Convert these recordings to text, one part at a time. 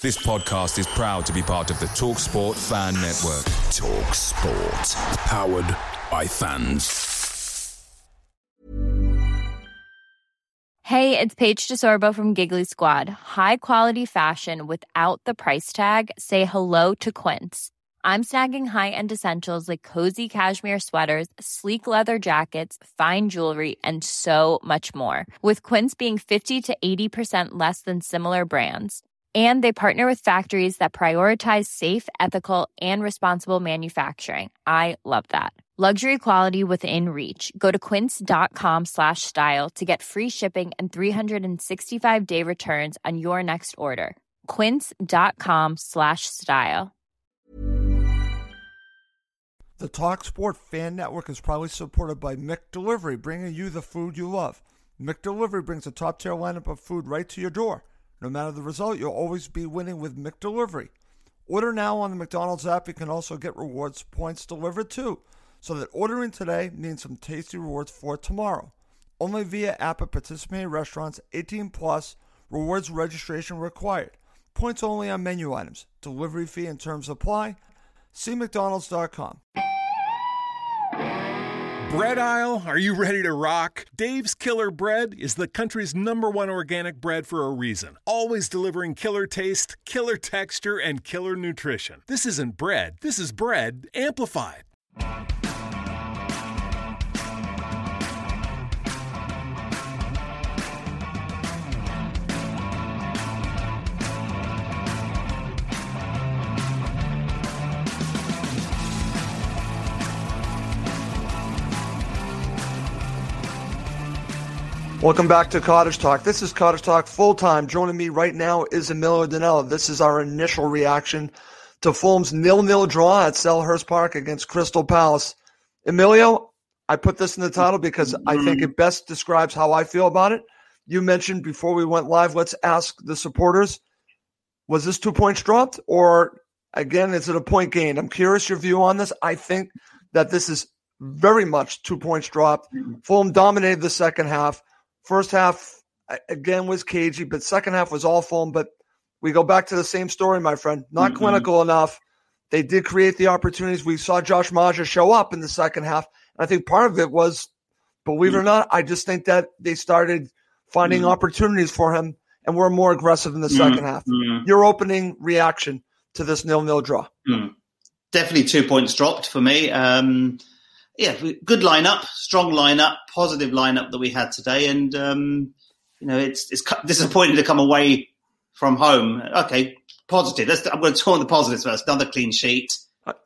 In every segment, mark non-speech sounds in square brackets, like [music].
This podcast is proud to be part of the Talk Sport Fan Network. Talk Sport. Powered by fans. Hey, it's Paige DeSorbo from Giggly Squad. High quality fashion without the price tag? Say hello to Quince. I'm snagging high end essentials like cozy cashmere sweaters, sleek leather jackets, fine jewelry, and so much more. With Quince being 50 to 80% less than similar brands and they partner with factories that prioritize safe ethical and responsible manufacturing. I love that. Luxury quality within reach. Go to quince.com slash style to get free shipping and 365 day returns on your next order. quince.com slash style. The talk sport fan network is proudly supported by mcdelivery bringing you the food you love. Mcdelivery brings a top tier lineup of food right to your door no matter the result, you'll always be winning with McDelivery. Order now on the McDonald's app. You can also get rewards points delivered too, so that ordering today means some tasty rewards for tomorrow. Only via app at participating restaurants. 18 plus. Rewards registration required. Points only on menu items. Delivery fee and terms apply. See McDonald's.com. Bread aisle, are you ready to rock? Dave's Killer Bread is the country's number one organic bread for a reason. Always delivering killer taste, killer texture, and killer nutrition. This isn't bread, this is bread amplified. Welcome back to Cottage Talk. This is Cottage Talk full time. Joining me right now is Emilio Danella. This is our initial reaction to Fulham's nil nil draw at Selhurst Park against Crystal Palace. Emilio, I put this in the title because I think it best describes how I feel about it. You mentioned before we went live, let's ask the supporters was this two points dropped or again, is it a point gained? I'm curious your view on this. I think that this is very much two points dropped. Fulham dominated the second half. First half again was cagey, but second half was all. But we go back to the same story, my friend. Not mm-hmm. clinical enough. They did create the opportunities. We saw Josh Maja show up in the second half. And I think part of it was, believe it or not, I just think that they started finding mm-hmm. opportunities for him and were more aggressive in the 2nd mm-hmm. half. Your opening reaction to this nil-nil draw? Mm. Definitely two points dropped for me. Um, yeah, good lineup, strong lineup, positive lineup that we had today, and um, you know it's it's disappointing to come away from home. Okay, positive. Let's, I'm going to talk on the positives first. Another clean sheet.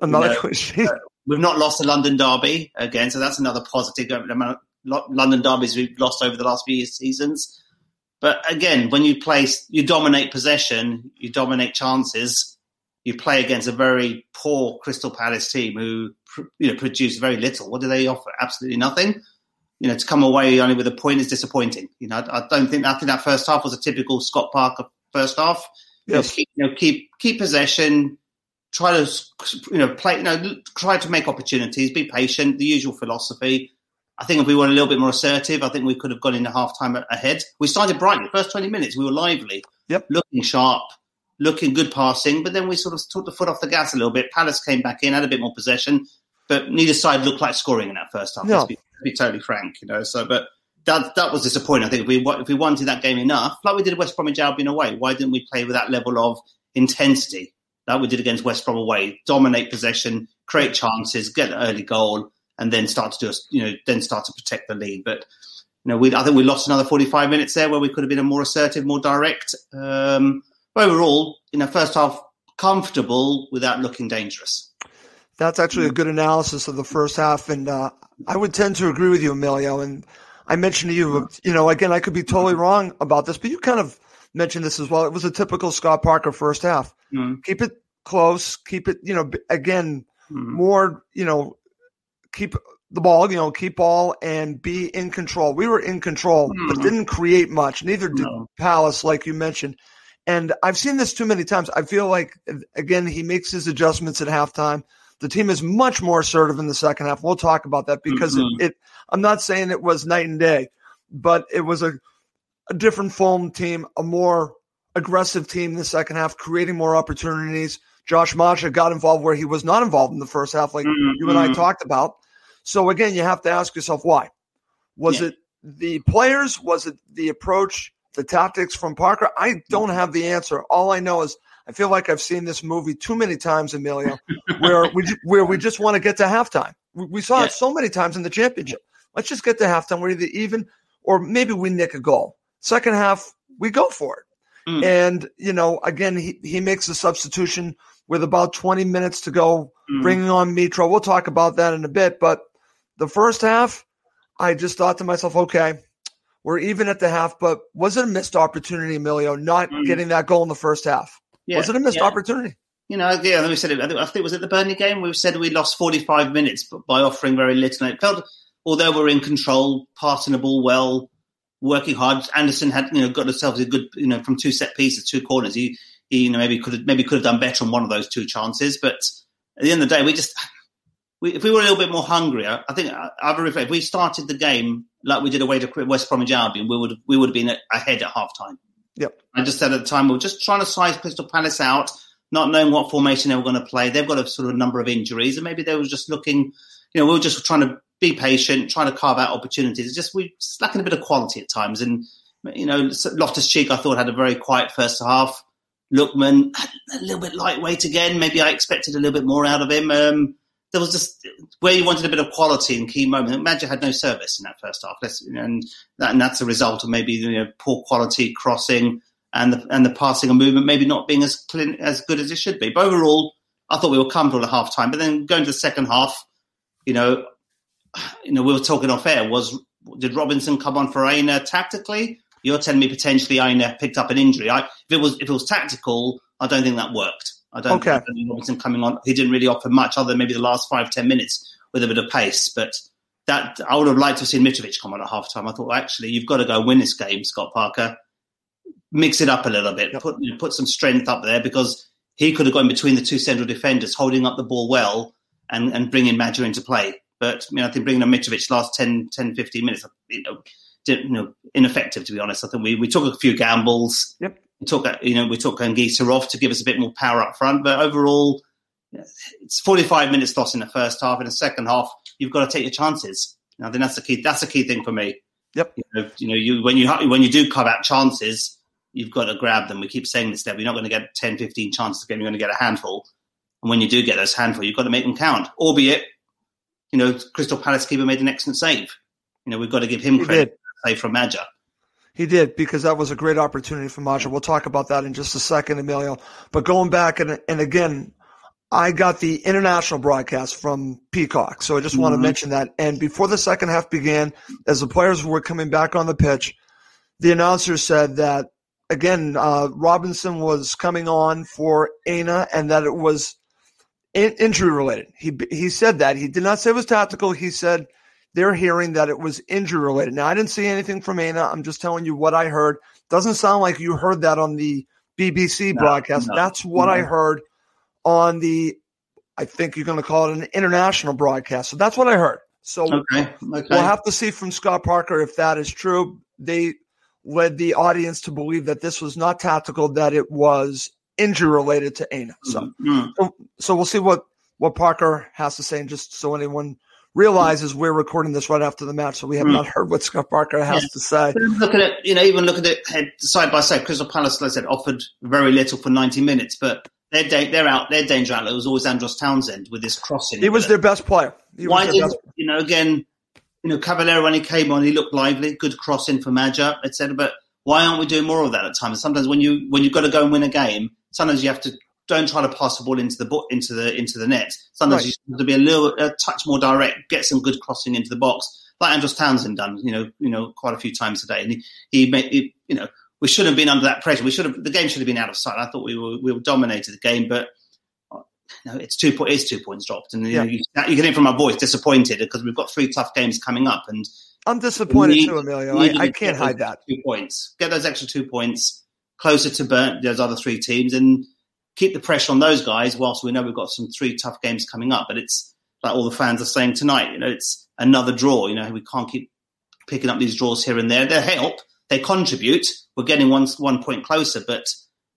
Another you know, clean sheet. Uh, we've not lost the London Derby again, so that's another positive. London derbies we've lost over the last few seasons. But again, when you play, you dominate possession, you dominate chances. You play against a very poor Crystal Palace team who you know produce very little. What do they offer? Absolutely nothing. You know, to come away only with a point is disappointing. You know, I, I don't think I think that first half was a typical Scott Parker first half. Yes. Keep, you know, keep keep possession. Try to you know play. You know, try to make opportunities. Be patient. The usual philosophy. I think if we were a little bit more assertive, I think we could have gone into half time ahead. We started brightly. First 20 minutes, we were lively, yep. looking sharp, looking good passing, but then we sort of took the foot off the gas a little bit. Palace came back in, had a bit more possession, but neither side looked like scoring in that first half. No. Let's be, be, totally frank, you know. So, but that that was disappointing. I think if we if we wanted that game enough, like we did West Bromwich Albion away, why didn't we play with that level of intensity that we did against West Brom away? Dominate possession, create chances, get an early goal, and then start to do a, you know then start to protect the lead. But you know, we I think we lost another forty five minutes there where we could have been a more assertive, more direct. Um, overall, in the first half, comfortable without looking dangerous. That's actually a good analysis of the first half, and uh, I would tend to agree with you, Emilio. And I mentioned to you, you know, again, I could be totally wrong about this, but you kind of mentioned this as well. It was a typical Scott Parker first half. Mm-hmm. Keep it close, keep it, you know, again, mm-hmm. more, you know, keep the ball, you know, keep ball and be in control. We were in control, mm-hmm. but didn't create much. Neither did no. Palace, like you mentioned. And I've seen this too many times. I feel like, again, he makes his adjustments at halftime. The team is much more assertive in the second half. We'll talk about that because mm-hmm. it, it, I'm not saying it was night and day, but it was a, a different Fulham team, a more aggressive team in the second half, creating more opportunities. Josh Maja got involved where he was not involved in the first half, like mm-hmm. you and I talked about. So again, you have to ask yourself why. Was yeah. it the players? Was it the approach, the tactics from Parker? I don't have the answer. All I know is I feel like I've seen this movie too many times, Emilio, where we where we just want to get to halftime. We, we saw yeah. it so many times in the championship. Let's just get to halftime. We're either even or maybe we nick a goal. Second half, we go for it. Mm. And, you know, again, he, he makes a substitution with about 20 minutes to go, mm. bringing on Mitro. We'll talk about that in a bit. But the first half, I just thought to myself, okay, we're even at the half, but was it a missed opportunity, Emilio, not mm. getting that goal in the first half? Yeah, was it a missed yeah. opportunity? You know, yeah, we said it. I think it was at the Burnley game. We said we lost 45 minutes but by offering very little. And it felt, although we're in control, passing the ball well, working hard. Anderson had, you know, got himself a good, you know, from two set pieces, two corners. He, he you know, maybe could have, maybe could have done better on one of those two chances. But at the end of the day, we just, we, if we were a little bit more hungry, I, I think I've reflect. If we started the game like we did away to West Bromwich Albion, we would we would have been ahead at half time. Yep. I just said at the time we were just trying to size Crystal Palace out, not knowing what formation they were going to play. They've got a sort of number of injuries, and maybe they were just looking. You know, we were just trying to be patient, trying to carve out opportunities. It's just we lacking a bit of quality at times. And you know, Loftus Cheek I thought had a very quiet first half. Lookman [coughs] a little bit lightweight again. Maybe I expected a little bit more out of him. Um, there was just where you wanted a bit of quality in key moments. Maja had no service in that first half, and that, and that's a result of maybe you know, poor quality crossing and the and the passing and movement maybe not being as clean, as good as it should be. But overall, I thought we were comfortable at half time. But then going to the second half, you know, [sighs] you know, we were talking off air. Was did Robinson come on for Aina tactically? You're telling me potentially Aina picked up an injury. I, if it was if it was tactical, I don't think that worked. I don't okay. think Robinson coming on. He didn't really offer much other than maybe the last five ten minutes with a bit of pace. But that I would have liked to have seen Mitrovic come on at half time. I thought well, actually you've got to go win this game, Scott Parker. Mix it up a little bit. Yep. Put you know, put some strength up there because he could have gone between the two central defenders, holding up the ball well and, and bringing Maja into play. But I, mean, I think bringing on Mitrovic last 10, 10 15 minutes, you know, did, you know, ineffective to be honest. I think we, we took a few gambles. Yep. We took you know we took Anguissa off to give us a bit more power up front, but overall, it's 45 minutes lost in the first half. In the second half, you've got to take your chances. I think that's the key. That's the key thing for me. Yep. You know, you, know, you when you when you do carve out chances, you've got to grab them. We keep saying this that we're not going to get 10, 15 chances again. You're going to get a handful. And when you do get those handful, you've got to make them count. Albeit you know, Crystal Palace keeper made an excellent save. You know, we've got to give him he credit. Save from Maja. He did because that was a great opportunity for Maja. We'll talk about that in just a second, Emilio. But going back and and again, I got the international broadcast from Peacock, so I just mm-hmm. want to mention that. And before the second half began, as the players were coming back on the pitch, the announcer said that again, uh, Robinson was coming on for Aina and that it was in- injury related. He he said that he did not say it was tactical. He said they're hearing that it was injury related. Now I didn't see anything from Aina. I'm just telling you what I heard. Doesn't sound like you heard that on the BBC no, broadcast. No, That's what no. I heard on the. I think you're going to call it an international broadcast. So that's what I heard. So okay, okay. we'll have to see from Scott Parker if that is true. They led the audience to believe that this was not tactical, that it was injury related to Aina. So, mm-hmm. so, so we'll see what what Parker has to say, and just so anyone realizes we're recording this right after the match, so we have mm. not heard what Scott Parker has yeah. to say. Look at it, you know, even look at it side by side. Crystal Palace, like I said, offered very little for 90 minutes, but their they're out, their danger outlet was always Andros Townsend with his crossing. He was their best player. He Why did, you know, again, you know, Cavaleiro when he came on, he looked lively, good crossing for Maja, etc. But why aren't we doing more of that at times? Sometimes when you when you've got to go and win a game, sometimes you have to don't try to pass the ball into the into the into the net. Sometimes right. you have to be a little a touch more direct, get some good crossing into the box, like Andros Townsend done, you know, you know, quite a few times today. And he, he made, he, you know, we should have been under that pressure. We should have the game should have been out of sight. I thought we were we were dominated the game, but uh, you know, it's two po- it's two points dropped, and yeah. you, know, you, you get it from my voice disappointed because we've got three tough games coming up, and I'm disappointed need, too, Emilio. I, I can't hide that. Two points, get those extra two points closer to burn those other three teams and keep the pressure on those guys whilst we know we've got some three tough games coming up. But it's like all the fans are saying tonight, you know, it's another draw. You know, we can't keep picking up these draws here and there. They help, they contribute. We're getting one one point closer, but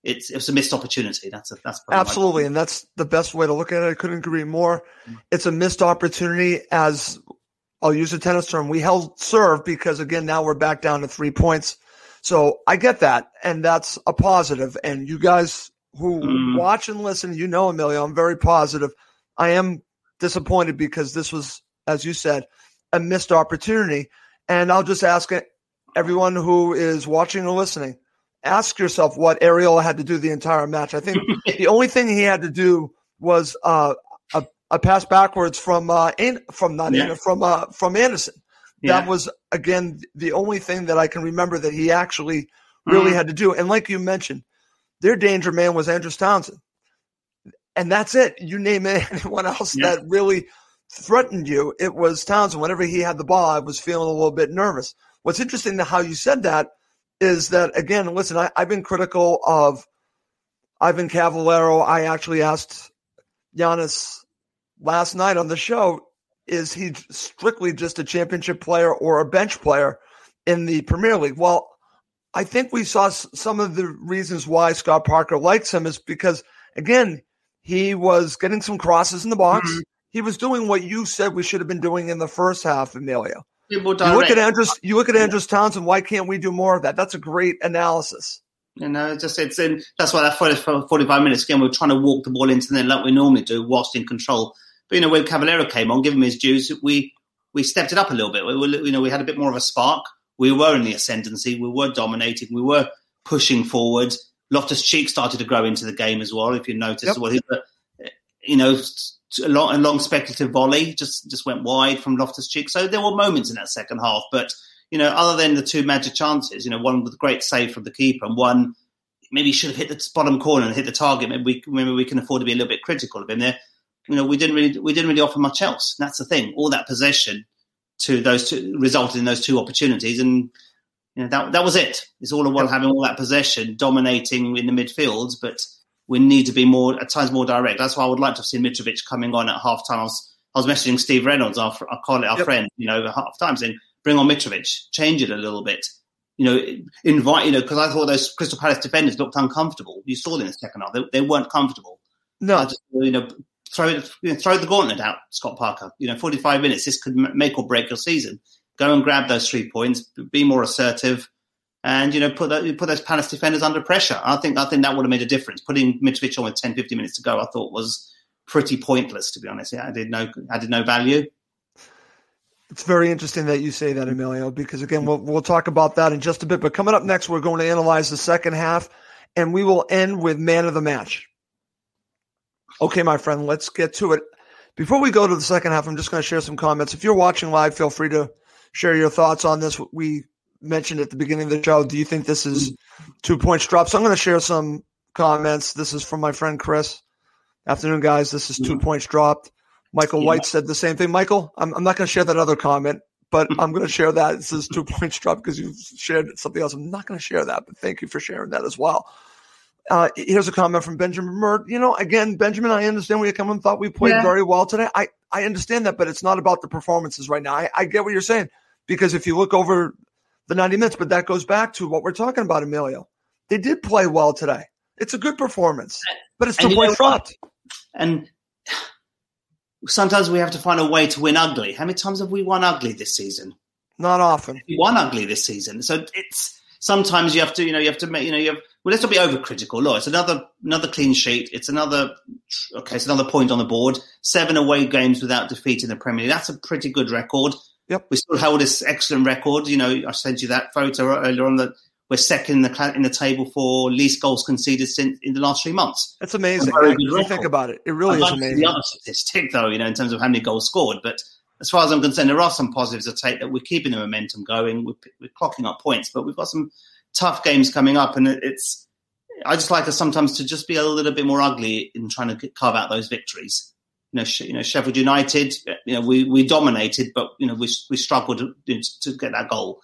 it's it's a missed opportunity. That's a, that's absolutely, and that's the best way to look at it. I couldn't agree more. Mm-hmm. It's a missed opportunity. As I'll use a tennis term, we held serve because again now we're back down to three points. So I get that, and that's a positive. And you guys who mm. watch and listen, you know, Emilio, I'm very positive. I am disappointed because this was, as you said, a missed opportunity. And I'll just ask everyone who is watching or listening ask yourself what Ariel had to do the entire match. I think [laughs] the only thing he had to do was uh, a, a pass backwards from uh, from not yeah. from uh, from Anderson. Yeah. That was again the only thing that I can remember that he actually really mm had to do. And like you mentioned, their danger man was Andros Townsend, and that's it. You name [laughs] anyone else yeah. that really threatened you, it was Townsend. Whenever he had the ball, I was feeling a little bit nervous. What's interesting to how you said that is that again, listen, I, have been critical of Ivan Cavaleiro. I actually asked Giannis last night on the show, is he strictly just a championship player or a bench player in the Premier League? Well, I think we saw some of the reasons why Scott Parker likes him is because again, he was getting some crosses in the box. Mm-hmm. He was doing what you said we should have been doing in the first half, Emilio. You look at Andros. You look at Andros Townsend. Why can't we do more of that? That's a great analysis. You know, just it's in. That's why that 40, 45 minutes again. We're trying to walk the ball into the net like we normally do, whilst in control. But you know, when Cavaleiro came on, give him his dues. We we stepped it up a little bit. We were, you know, we had a bit more of a spark. We were in the ascendancy. We were dominating. We were pushing forward. Loftus Cheek started to grow into the game as well. If you notice, yep. well, you know, a long, a long speculative volley just just went wide from Loftus Cheek. So there were moments in that second half, but you know, other than the two Maja chances, you know, one with a great save from the keeper and one maybe should have hit the bottom corner and hit the target. Maybe we maybe we can afford to be a little bit critical of him there. You know, we didn't really we didn't really offer much else. That's the thing. All that possession to those two resulted in those two opportunities, and you know that that was it. It's all about having all that possession, dominating in the midfield, but we need to be more at times more direct. That's why I would like to have seen Mitrovic coming on at half time. I was, I was messaging Steve Reynolds, our, our colleague, our yep. friend, you know, over half time saying, bring on Mitrovic, change it a little bit. You know, invite, you know, because I thought those Crystal Palace defenders looked uncomfortable. You saw them in the second half. They, they weren't comfortable. No. Just, you know, throw, you know, throw the gauntlet out, Scott Parker. You know, 45 minutes, this could make or break your season. Go and grab those three points, be more assertive, and you know put put those Palace defenders under pressure. I think I think that would have made a difference. Putting Mitrovic on with 10, 15 minutes to go, I thought was pretty pointless to be honest. Yeah, I did no I did no value. It's very interesting that you say that, Emilio, because again, we'll we'll talk about that in just a bit. But coming up next, we're going to analyze the second half, and we will end with man of the match. Okay, my friend, let's get to it. Before we go to the second half, I'm just going to share some comments. If you're watching live, feel free to share your thoughts on this. We mentioned at the beginning of the show, do you think this is two points drop? So I'm going to share some comments. This is from my friend Chris. Afternoon, guys. This is two points dropped. Michael yeah. White said the same thing. Michael, I'm, I'm not going to share that other comment, but [laughs] I'm going to share that. It says two [laughs] points dropped because you shared something else. I'm not going to share that, but thank you for sharing that as well. Uh, here's a comment from Benjamin Mert. You know, again, Benjamin, I understand where you're coming. Thought we played yeah. very well today. I, I understand that, but it's not about the performances right now. I, I get what you're saying because if you look over the 90 minutes. But that goes back to what we're talking about, Emilio. They did play well today. It's a good performance, but it's two points dropped. And sometimes we have to find a way to win ugly. How many times have we won ugly this season? Not often. We won ugly this season. So it's sometimes you have to, you know, you have to make, you know, you have. Well, let's not be overcritical. Look, it's another another clean sheet. It's another okay. It's another point on the board. Seven away games without defeat in the Premier League. That's a pretty good record. Yep. We still hold this excellent record. You know, I sent you that photo earlier on that we're second in the in the table for least goals conceded since in the last three months. That's amazing. If you think about it, it really I'd is amazing. The other statistic, though, you know, in terms of how many goals scored, but as far as I'm concerned, there are some positives to take that we're keeping the momentum going. We're, we're clocking up points, but we've got some tough games coming up, and it's. I just like us sometimes to just be a little bit more ugly in trying to carve out those victories you know, you know, Sheffield United, you know, we, we dominated, but you know, we we struggled to, to get that goal.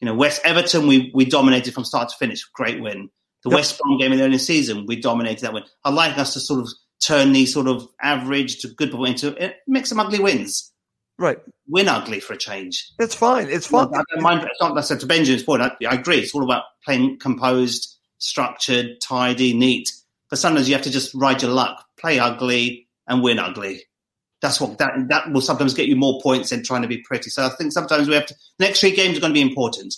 You know, West Everton, we we dominated from start to finish, great win. The yep. West Brom game in the early season, we dominated that win. I like us to sort of turn these sort of average to good into eh, make some ugly wins. Right, win ugly for a change. It's fine. It's fine. I don't mind. It's not. Said to Benjamin's point. I, I agree. It's all about playing composed, structured, tidy, neat. But sometimes you have to just ride your luck, play ugly, and win ugly. That's what that that will sometimes get you more points than trying to be pretty. So I think sometimes we have to. Next three games are going to be important.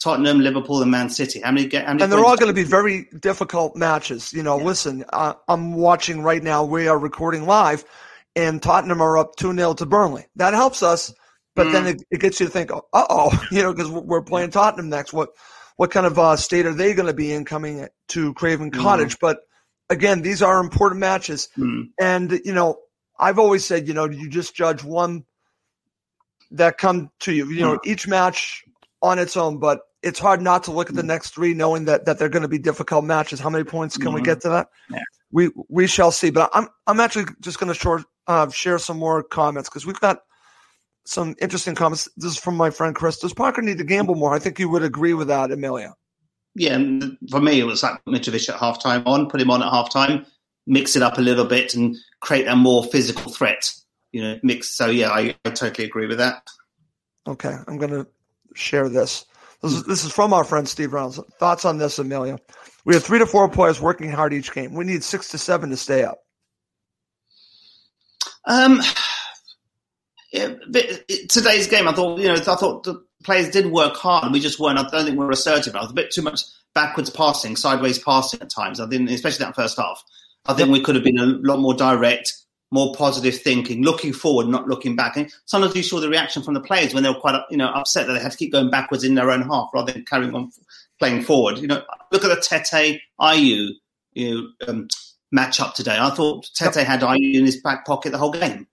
Tottenham, Liverpool, and Man City. How many? How many and they're all going to be very difficult matches. You know, yeah. listen, I'm watching right now. We are recording live, and Tottenham are up two 0 to Burnley. That helps us, but mm. then it, it, gets you to think, uh oh, [laughs] you know, because we're playing Tottenham next. What what kind of uh, state are they going to be in coming to Craven mm. Cottage? Mm. But again, these are important matches, mm. and you know, I've always said, you know, you just judge one that come to you. You know, mm. each match on its own, but it's hard not to look at the next three, knowing that that they're going to be difficult matches. How many points can we get to that? Yeah. We we shall see. But I'm I'm actually just going to short uh, share some more comments because we've got some interesting comments. This is from my friend Chris. Does Parker need to gamble more? I think you would agree with that, Emilio. Yeah, for me, it was like Mitrovic at halftime on, put him on at halftime, mix it up a little bit, and create a more physical threat. You know, mix. So yeah, I, I totally agree with that. Okay, I'm going to share this. This is, this is from our friend Steve Reynolds. Thoughts on this, Emilio? We have three to four players working hard each game. We need six to seven to stay up. Um, yeah, today's game, I thought you know, I thought the players did work hard. We just weren't. I don't think we were assertive. I was a bit too much backwards passing, sideways passing at times. I think, especially that first half. I think we could have been a lot more direct, more positive thinking, looking forward, not looking back. And sometimes you saw the reaction from the players when they were quite, you know, upset that they had to keep going backwards in their own half rather than carrying on playing forward. You know, look at the Tete Ayew, you know, um, match up today. I thought Tete yep. had Ayew in his back pocket the whole game.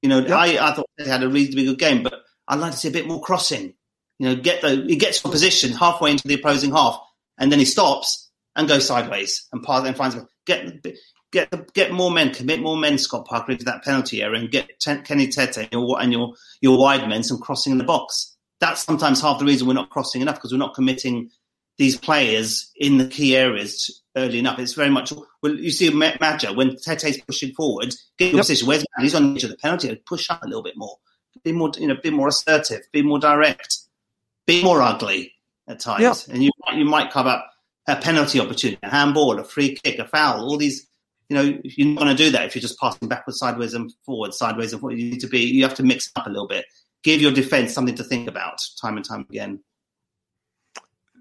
You know, yep. I, I thought Tete had a reasonably good game, but I'd like to see a bit more crossing. You know, get the he gets a position halfway into the opposing half, and then he stops and goes sideways and pass and finds get get get more men, commit more men, Scott Parker, into that penalty area, and get Kenny Tete and your, and your your wide men some crossing in the box. That's sometimes half the reason we're not crossing enough because we're not committing these players in the key areas early enough. It's very much well, you see Maja when Tete's pushing forward, get your yep. position. Where's man? He's on the edge of the penalty. Push up a little bit more, be more, you know, be more assertive, be more direct, be more ugly at times, yep. and you you might cover a penalty opportunity, a handball, a free kick, a foul, all these. You know, you're not going to do that if you're just passing backwards, sideways, and forward, sideways, and forward. You need to be. You have to mix up a little bit. Give your defense something to think about time and time again.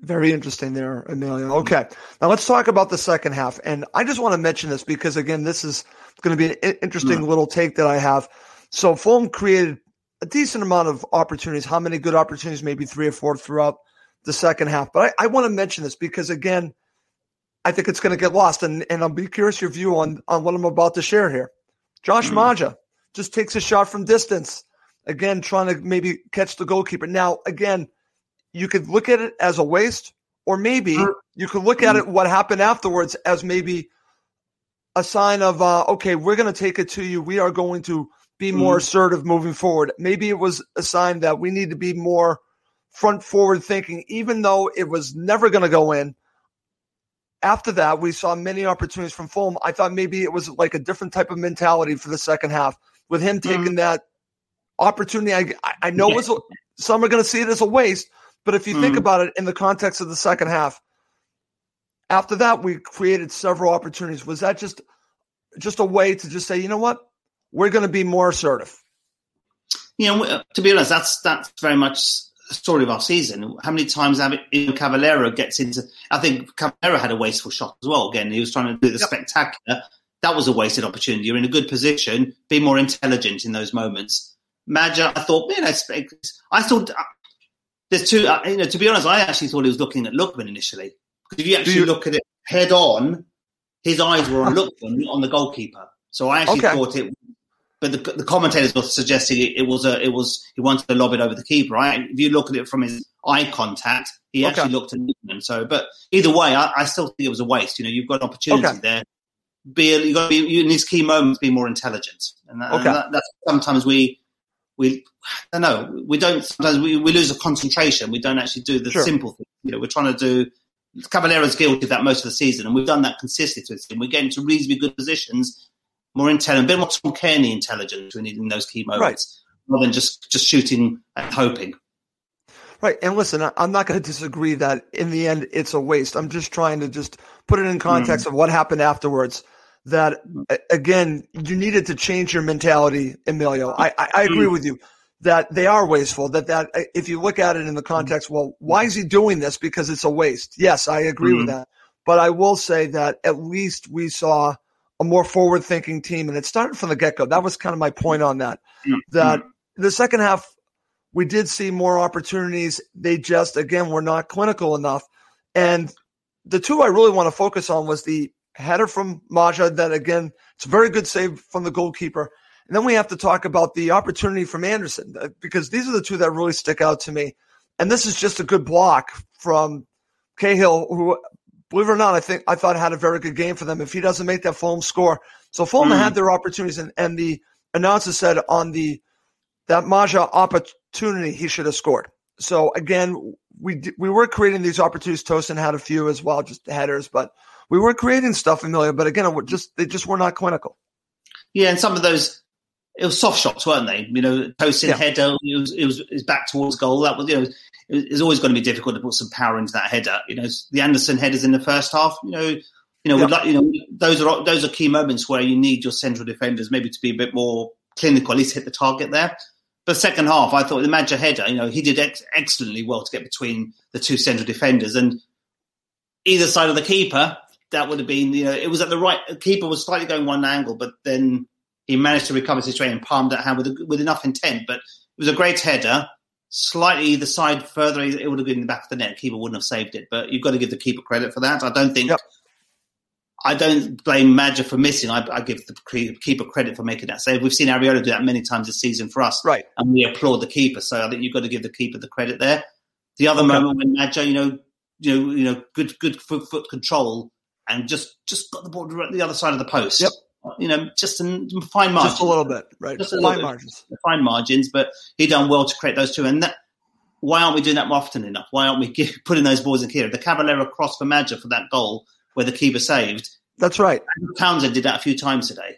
Very interesting there, Emilio. Okay. Now let's talk about the second half. And I just want to mention this because, again, this is going to be an interesting mm. little take that I have. So Fulham created a decent amount of opportunities. How many good opportunities? Maybe three or four throughout the second half. But I, I want to mention this because, again, I think it's going to get lost. And, and I'll be curious your view on, on what I'm about to share here. Josh mm. Maja just takes a shot from distance. Again, trying to maybe catch the goalkeeper. Now, again – you could look at it as a waste, or maybe you could look at it what happened afterwards as maybe a sign of uh, okay, we're going to take it to you. We are going to be more mm. assertive moving forward. Maybe it was a sign that we need to be more front forward thinking, even though it was never going to go in. After that, we saw many opportunities from Fulham. I thought maybe it was like a different type of mentality for the second half with him taking mm. that opportunity. I, I know yeah. was, some are going to see it as a waste, but if you mm think about it in the context of the second half, after that we created several opportunities. Was that just just a way to just say, you know what, we're going to be more assertive? You know, to be honest, that's that's very much the story of our season. How many times have it, Cavaleiro gets into? I think Cavaleiro had a wasteful shot as well. Again, he was trying to do the yep. spectacular. That was a wasted opportunity. You're in a good position. Be more intelligent in those moments. Maja, I thought, man, I, I thought there's two. Uh, you know, to be honest, I actually thought he was looking at Lookman initially because if you actually you, look at it head on, his eyes were on [laughs] Lookman, on the goalkeeper. So I actually okay. thought it. But the, the commentators were suggesting it, it, was a, it was he wanted to lob it over the keeper. Right? If you look at it from his eye contact, he actually looked at Lookman. So, but either way, I, I, still think it was a waste. You know, you've got an opportunity okay. there. Be you got to be in these key moments, be more intelligent, and, that, and that, that's sometimes we we I don't know we don't sometimes we, we lose a concentration. We don't actually do the sure. simple thing. You know, we're trying to do. Cavaleiro's guilty of that most of the season, and we've done that consistently. We're getting to reasonably good positions, more intelligent, a bit more Tom Cairney intelligence we need in those key moments, right. rather than just just shooting and hoping. Right. And listen, I'm not going to disagree that in the end it's a waste. I'm just trying to just put it in context mm-hmm. of what happened afterwards. That again, you needed to change your mentality, Emilio. I, I, I agree mm-hmm. with you that they are wasteful. That that if you look at it in the context, well, why is he doing this? Because it's a waste. Yes, I agree mm-hmm. with that. But I will say that at least we saw a more forward thinking team, and it started from the get go. That was kind of my point on that. Mm-hmm. That the second half we did see more opportunities. They just, again, were not clinical enough. And the two I really want to focus on was the header from Maja that, again, it's a very good save from the goalkeeper. And then we have to talk about the opportunity from Anderson uh, because these are the two that really stick out to me. And this is just a good block from Cahill, who, believe it or not, I think I thought had a very good game for them. If he doesn't make that Fulham score, so Fulham mm. had their opportunities, and, and the announcer said on the that Maja opportunity he should have scored. So again, we we were creating these opportunities. Tosin had a few as well, just headers, but we were creating stuff, Emilio. But again, it just they just were not clinical. Yeah, and some of those it was soft shots, weren't they? You know, Tosin yeah. header, it was, it was it was back towards goal. That was you know, it's always going to be difficult to put some power into that header. You know, the Anderson headers in the first half. You know, you know, yeah. like, you know, those are those are key moments where you need your central defenders maybe to be a bit more clinical, at least hit the target there. But second half, I thought the Maja header, you know, he did ex- excellently well to get between the two central defenders and either side of the keeper. That would have been, you know, it was at the right. The keeper was slightly going one angle, but then he managed to recover his situation and palmed that hand with with enough intent. But it was a great header. Slightly either side further, it would have been in the back of the net. Keeper wouldn't have saved it. But you've got to give the keeper credit for that. I don't think. Yep. I don't blame Maja for missing. I, I, give the keeper credit for making that save. We've seen Areola do that many times this season for us, right? And we applaud the keeper. So I think you've got to give the keeper the credit there. The other okay. moment when Maja, you know, you know, you know, good good foot, foot control and just just got the ball to the other side of the post. Yep. You know, just in fine margins, just a little bit, right? Just fine bit, margins, fine margins. But he done well to create those two, and that. Why aren't we doing that more often enough? Why aren't we [laughs] give, putting those balls in here? The Cavaleiro cross for Maja for that goal where the keeper saved that's right. Townsend did that a few times today.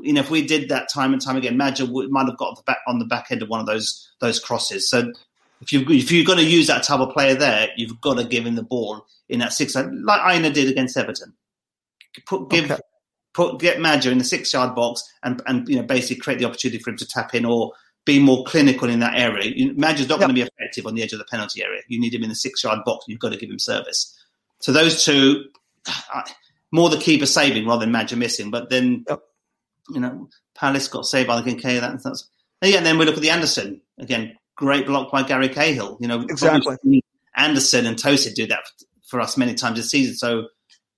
You know, if we did that time and time again, Maja might have got the back on the back end of one of those those crosses. So if you if you're going to use that type of player there, you've got to give him the ball in that six, like Aina did against Everton. Put give okay. put get Maja in the six yard box and and you know basically create the opportunity for him to tap in or be more clinical in that area. Maja's not yep. going to be effective on the edge of the penalty area. You need him in the six yard box. You've got to give him service. So those two. More the keeper saving rather than Maja missing. But then, yep. you know, Palace got saved by the Kincaid. That, that's, and yeah, and then we look at the Anderson again. Great block by Gary Cahill. You know, exactly. Anderson and Tosin do that for us many times this season. So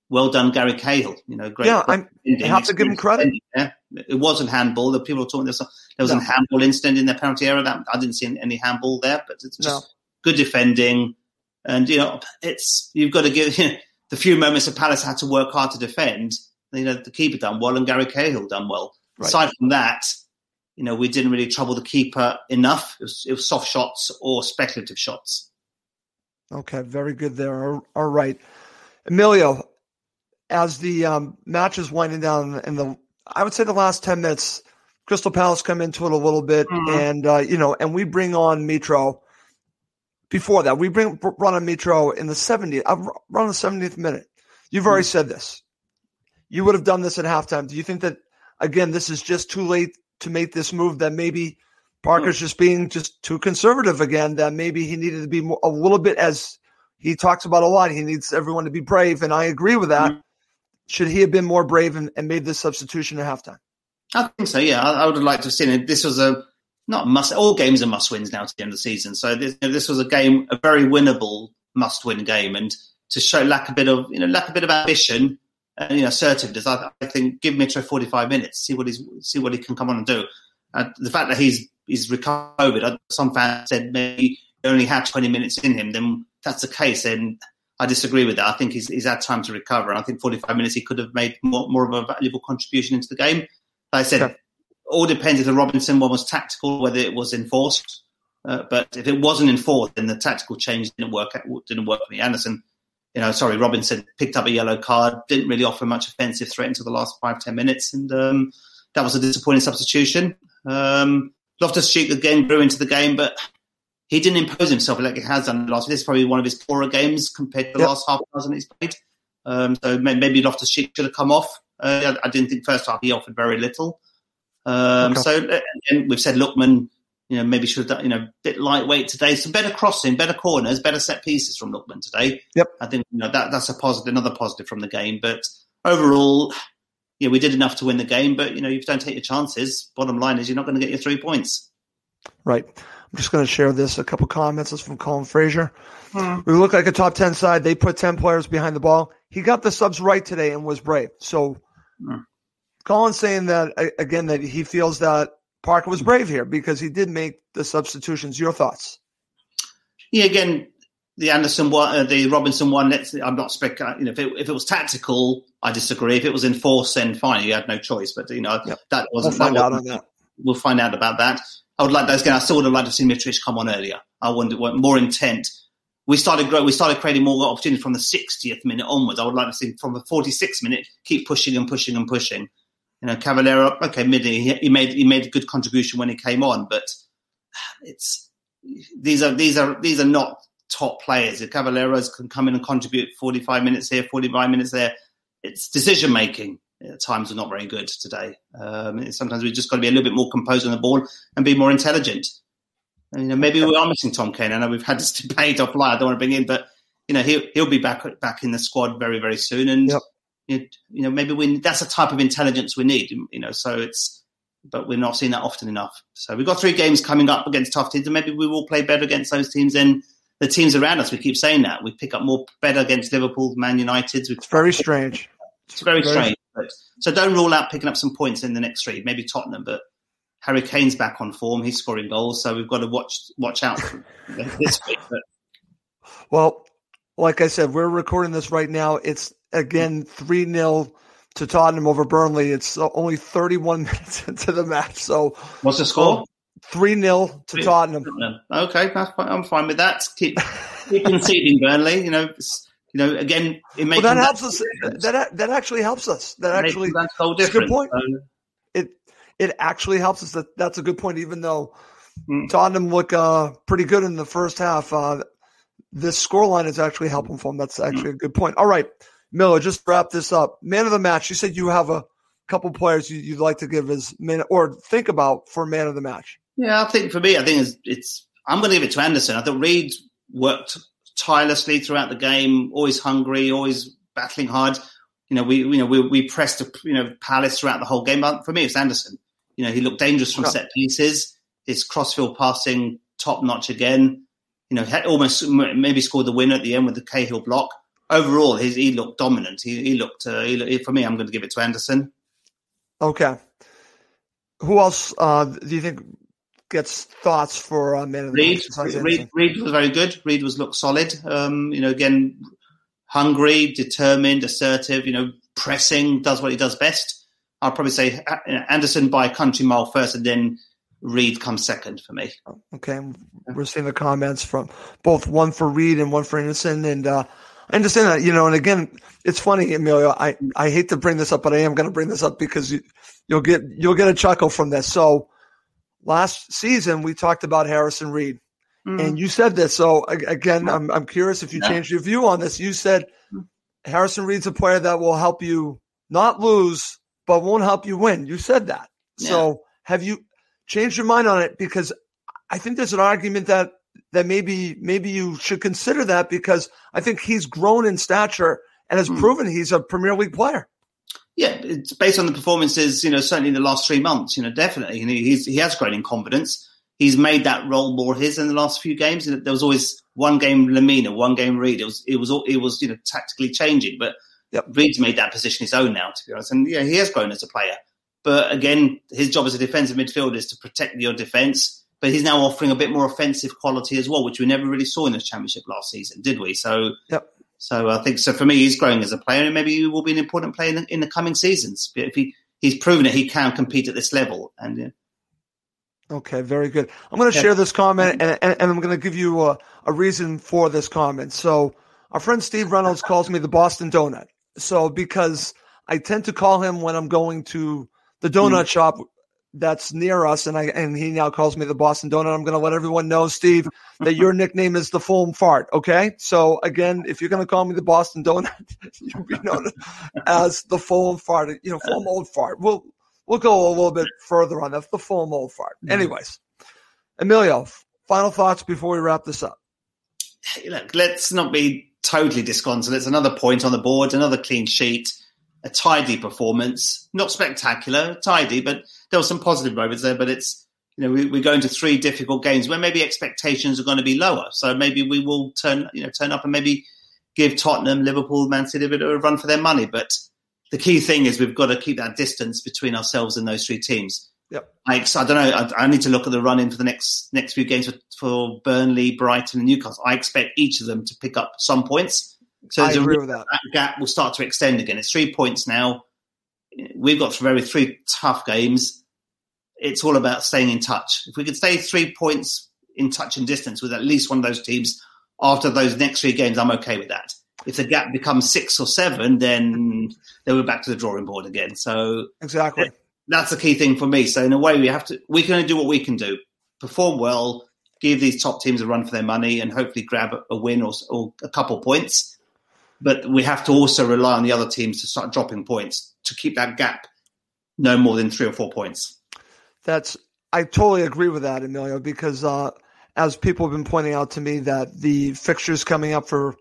well done, Gary Cahill. You know, great. Yeah, I have to give him credit. Yeah. It wasn't handball. The people were talking. There was, there was no. a handball incident in the penalty area. That I didn't see any handball there, but it's just no. good defending. And you know, it's you've got to give. [laughs] You know, the few moments that Palace had to work hard to defend, you know, the keeper done well and Gary Cahill done well. Right. Aside from that, you know, we didn't really trouble the keeper enough. It was, it was soft shots or speculative shots. Okay, very good there. All right. Emilio, as the um, match is winding down in the, I would say the last 10 minutes, Crystal Palace come into it a little bit mm-hmm. and, uh, you know, and we bring on Mitro before that. We bring run on Mitro in the 70th. I've run on the 70th minute. You've already mm-hmm. said this. You would have done this at halftime. Do you think that again this is just too late to make this move? That maybe Parker's mm-hmm. just being just too conservative again. That maybe he needed to be more, a little bit as he talks about a lot. He needs everyone to be brave, and I agree with that. Mm-hmm. Should he have been more brave and, and made this substitution at halftime? I think so. Yeah, I, I would have liked to have seen it. This was a not must. All games are must wins now to the end of the season. So this, you know, this was a game, a very winnable must win game, and to show lack a bit of you know lack a bit of ambition and you know assertiveness. I, I think give Mitro forty five minutes, see what he's see what he can come on and do. Uh, the fact that he's he's recovered, some fans said maybe he only had twenty minutes in him. Then that's the case, then I disagree with that. I think he's, he's had time to recover, and I think forty five minutes he could have made more, more of a valuable contribution into the game. Like I said, all depends if the Robinson one was tactical, whether it was enforced. Uh, but if it wasn't enforced, then the tactical change didn't work. Didn't work for me. Anderson, you know, sorry, Robinson picked up a yellow card, didn't really offer much offensive threat until the last five ten minutes, and um, that was a disappointing substitution. Um, Loftus Cheek again grew into the game, but he didn't impose himself like he has done last. This is probably one of his poorer games compared to the Yep. last half dozen he's played. Um, so maybe Loftus Cheek should have come off. Uh, I I didn't think first half he offered very little. Um, Okay. So uh, and we've said Lookman, you know, maybe should have done, you know, a bit lightweight today. Some better crossing, better corners, better set pieces from Lookman today. Yep. I think you know that that's a positive, another positive from the game. But overall, yeah, we did enough to win the game. But you know, if you don't take your chances, bottom line is you're not going to get your three points. Right. I'm just going to share this. A couple comments. This is from Colin Frazier. We look like a top 10 side. They put 10 players behind the ball. He got the subs right today and was brave. So Hmm. Colin's saying that, again, that he feels that Parker was brave here because he did make the substitutions. Your thoughts? Yeah, again, the Anderson one, uh, the Robinson one. Let's. I'm not spec. You know, if it, if it was tactical, I disagree. If it was enforced, then fine. You had no choice. But you know, Yep. that We'll wasn't. find that out on that. We'll find out about that. I would like those again. I still would have liked to see Mitrovic come on earlier. I wanted want more intent. We started grow. We started creating more opportunities from the 60th minute onwards. I would like to see from the 46th minute keep pushing and pushing and pushing. You know, Cavaleiro. Okay, mid. He, he made he made a good contribution when he came on, but it's these are these are these are not top players. If Cavaleiros can come in and contribute 45 minutes here, 45 minutes there, it's decision making at times are not very good today. Um, sometimes we've just got to be a little bit more composed on the ball and be more intelligent. And, you know, maybe we are missing Tom Kane. I know we've had this [laughs] debate offline. I don't want to bring in, but you know, he'll he'll be back back in the squad very very soon. And Yep. You, you know, maybe we that's the type of intelligence we need. You know, so it's but we're not seeing that often enough. So we've got three games coming up against tough teams, and maybe we will play better against those teams than the teams around us. We keep saying that we pick up more better against Liverpool, Man United. It's very strange. It's very Very- strange. So don't rule out picking up some points in the next three. Maybe Tottenham, but Harry Kane's back on form. He's scoring goals, so we've got to watch watch out [laughs] this week. But Well, like I said, we're recording this right now. It's again 3 0 to Tottenham over Burnley. It's only 31 [laughs] minutes into the match. So what's the score? 3 0 to Tottenham. Okay, that's fine. I'm fine with that. Keep keep conceding Burnley. You know, it's- you know. Again, it makes Well, that helps us. That that actually helps us. That actually that's it's a good point. So, it it actually helps us. That that's a good point. Even though Mm. Tottenham look uh, pretty good in the first half, uh, this scoreline is actually helping for them. That's actually a good point. All right, Miller, just wrap this up. Man of the match. You said you have a couple players you, you'd like to give as man or think about for man of the match. Yeah, I think for me, I think it's, it's I'm going to give it to Anderson. I think Reed worked tirelessly throughout the game, always hungry, always battling hard. You know, we you know we we pressed you know Palace throughout the whole game. But for me, it's Anderson. You know, he looked dangerous from Yeah. set pieces. His crossfield passing top notch again. You know, had almost maybe scored the winner at the end with the Cahill block. Overall, his, he looked dominant. He, he looked. Uh, he, looked- for me, I'm going to give it to Anderson. Okay. Who else uh, do you think gets thoughts for uh, man of the Reed, Reed, Reed was very good. Reed was looked solid. Um, you know, again, hungry, determined, assertive. You know, pressing, does what he does best. I'll probably say uh, Anderson by a country mile first, and then Reed comes second for me. Okay, we're seeing the comments from both one for Reed and one for Anderson, and uh, I understand that you know. And again, it's funny, Emilio. I I hate to bring this up, but I am going to bring this up because you you'll get you'll get a chuckle from this. So last season we talked about Harrison Reed, and you said this. So again, I'm I'm curious if you Yeah. changed your view on this. You said Harrison Reed's a player that will help you not lose, but won't help you win. You said that. So have you changed your mind on it? Because I think there's an argument that that maybe maybe you should consider that because I think he's grown in stature and has Hmm. proven he's a Premier League player. Yeah, it's based on the performances. You know, certainly in the last three months. You know, definitely, and he's he has grown in confidence. He's made that role more his in the last few games. There was always one game Lemina, one game Reed. It was it was all- it was you know tactically changing, but Yep. Reed's made that position his own now. To be honest, and yeah, he has grown as a player. But again, his job as a defensive midfielder is to protect your defence. But he's now offering a bit more offensive quality as well, which we never really saw in the championship last season, did we? So Yep. so I think so. For me, he's growing as a player, and maybe he will be an important player in the, in the coming seasons. If he he's proven that he can compete at this level, and yeah. Okay, very good. I'm going to Yeah. share this comment and, and, I'm going to give you a, a reason for this comment. So, our friend Steve Reynolds calls me the Boston Donut. So, because I tend to call him when I'm going to the donut shop that's near us, and I and he now calls me the Boston Donut. I'm going to let everyone know, Steve, that your [laughs] nickname is the foam Fart. Okay, so again, if you're going to call me the Boston Donut, [laughs] you'll be known as the foam Fart. You know, foam Old Fart. We'll we'll go a little bit further on that. The foam Old Fart. Mm-hmm. Anyways, Emilio, final thoughts before we wrap this up. Look, let's not be totally disconsolate. It's another point on the board, another clean sheet a tidy performance, not spectacular, tidy, but there were some positive moments there. But it's you know we, are going to three difficult games where maybe expectations are going to be lower, so maybe we will turn you know turn up and maybe give Tottenham, Liverpool, Man City a bit of a run for their money. But the key thing is we've got to keep that distance between ourselves and those three teams. Yep. I, I don't know. I, I, need to look at the run in for the next next few games for, for Burnley, Brighton, and Newcastle. I expect each of them to pick up some points. So I agree with that. that gap will start to extend again. It's three points now. We've got very three tough games. It's all about staying in touch. If we could stay three points in touch and distance with at least one of those teams after those next three games, I'm okay with that. If the gap becomes six or seven, then then we're back to the drawing board again. So exactly, that's the key thing for me. So in a way, we have to we can only do what we can do, perform well, give these top teams a run for their money, and hopefully grab a win or, or a couple points but we have to also rely on the other teams to start dropping points to keep that gap no more than three or four points. That's I totally agree with that, Emilio, because uh, as people have been pointing out to me that the fixtures coming up for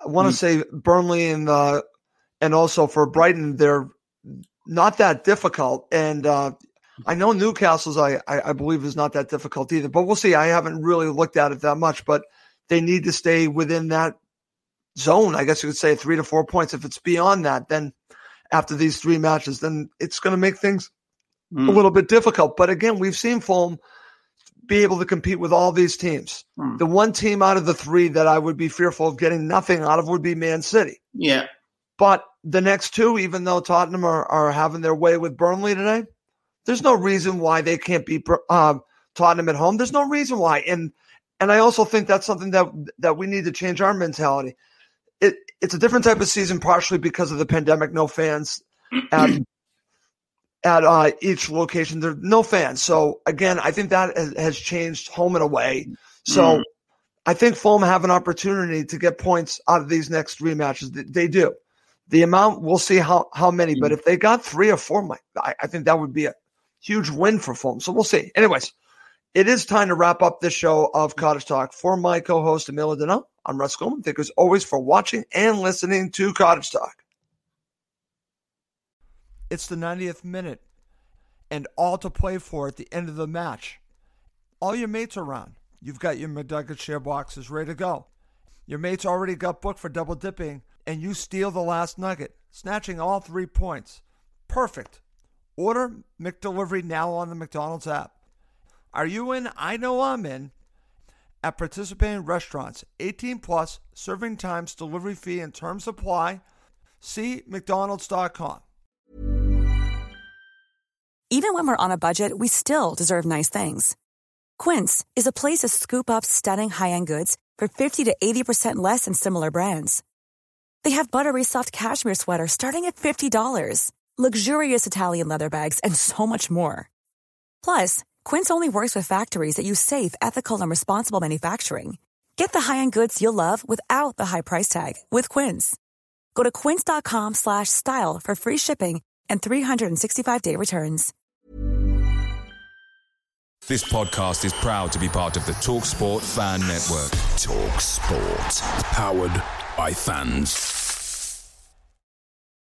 I want to mm. say Burnley and uh, and also for Brighton, they're not that difficult. And uh, I know Newcastle's I, I, I believe is not that difficult either, but we'll see. I haven't really looked at it that much, but they need to stay within that zone. I guess you could say three to four points. If it's beyond that, then after these three matches, then it's going to make things mm. a little bit difficult. But again, we've seen Fulham be able to compete with all these teams. Mm. The one team out of the three that I would be fearful of getting nothing out of would be Man City. Yeah. But the next two, even though Tottenham are, are having their way with Burnley today, there's no reason why they can't beat uh, Tottenham at home. There's no reason why. And and I also think that's something that that we need to change our mentality it, it's a different type of season, partially because of the pandemic. No fans at [clears throat] at uh, each location. There no fans. So again, I think that has, changed home and away. So mm. I think Fulham have an opportunity to get points out of these next three matches. They do. The amount we'll see how how many, mm. but if they got three or four, I, I think that would be a huge win for Fulham. So we'll see. Anyways, it is time to wrap up this show of mm-hmm. Cottage Talk. For my co-host Emilio Donnell, I'm Russ Goldman. Thank you as always for watching and listening to Cottage Talk. It's the 90th minute and all to play for at the end of the match. All your mates are around. You've got your McNugget share boxes ready to go. Your mates already got booked for double dipping, and you steal the last nugget, snatching all three points. Perfect. Order McDelivery now on the McDonald's app. Are you in? I know I'm in at participating restaurants. 18 plus, serving times, delivery fee, and terms apply. See McDonald's.com. Even when we're on a budget, we still deserve nice things. Quince is a place to scoop up stunning high end goods for 50 to 80% less than similar brands. They have buttery soft cashmere sweaters starting at $50, luxurious Italian leather bags, and so much more. Plus, Quince only works with factories that use safe, ethical, and responsible manufacturing. Get the high-end goods you'll love without the high price tag with Quince. Go to quince.com/style for free shipping and 365-day returns. This podcast is proud to be part of the Talk Sport Fan Network. Talk Sport, powered by fans.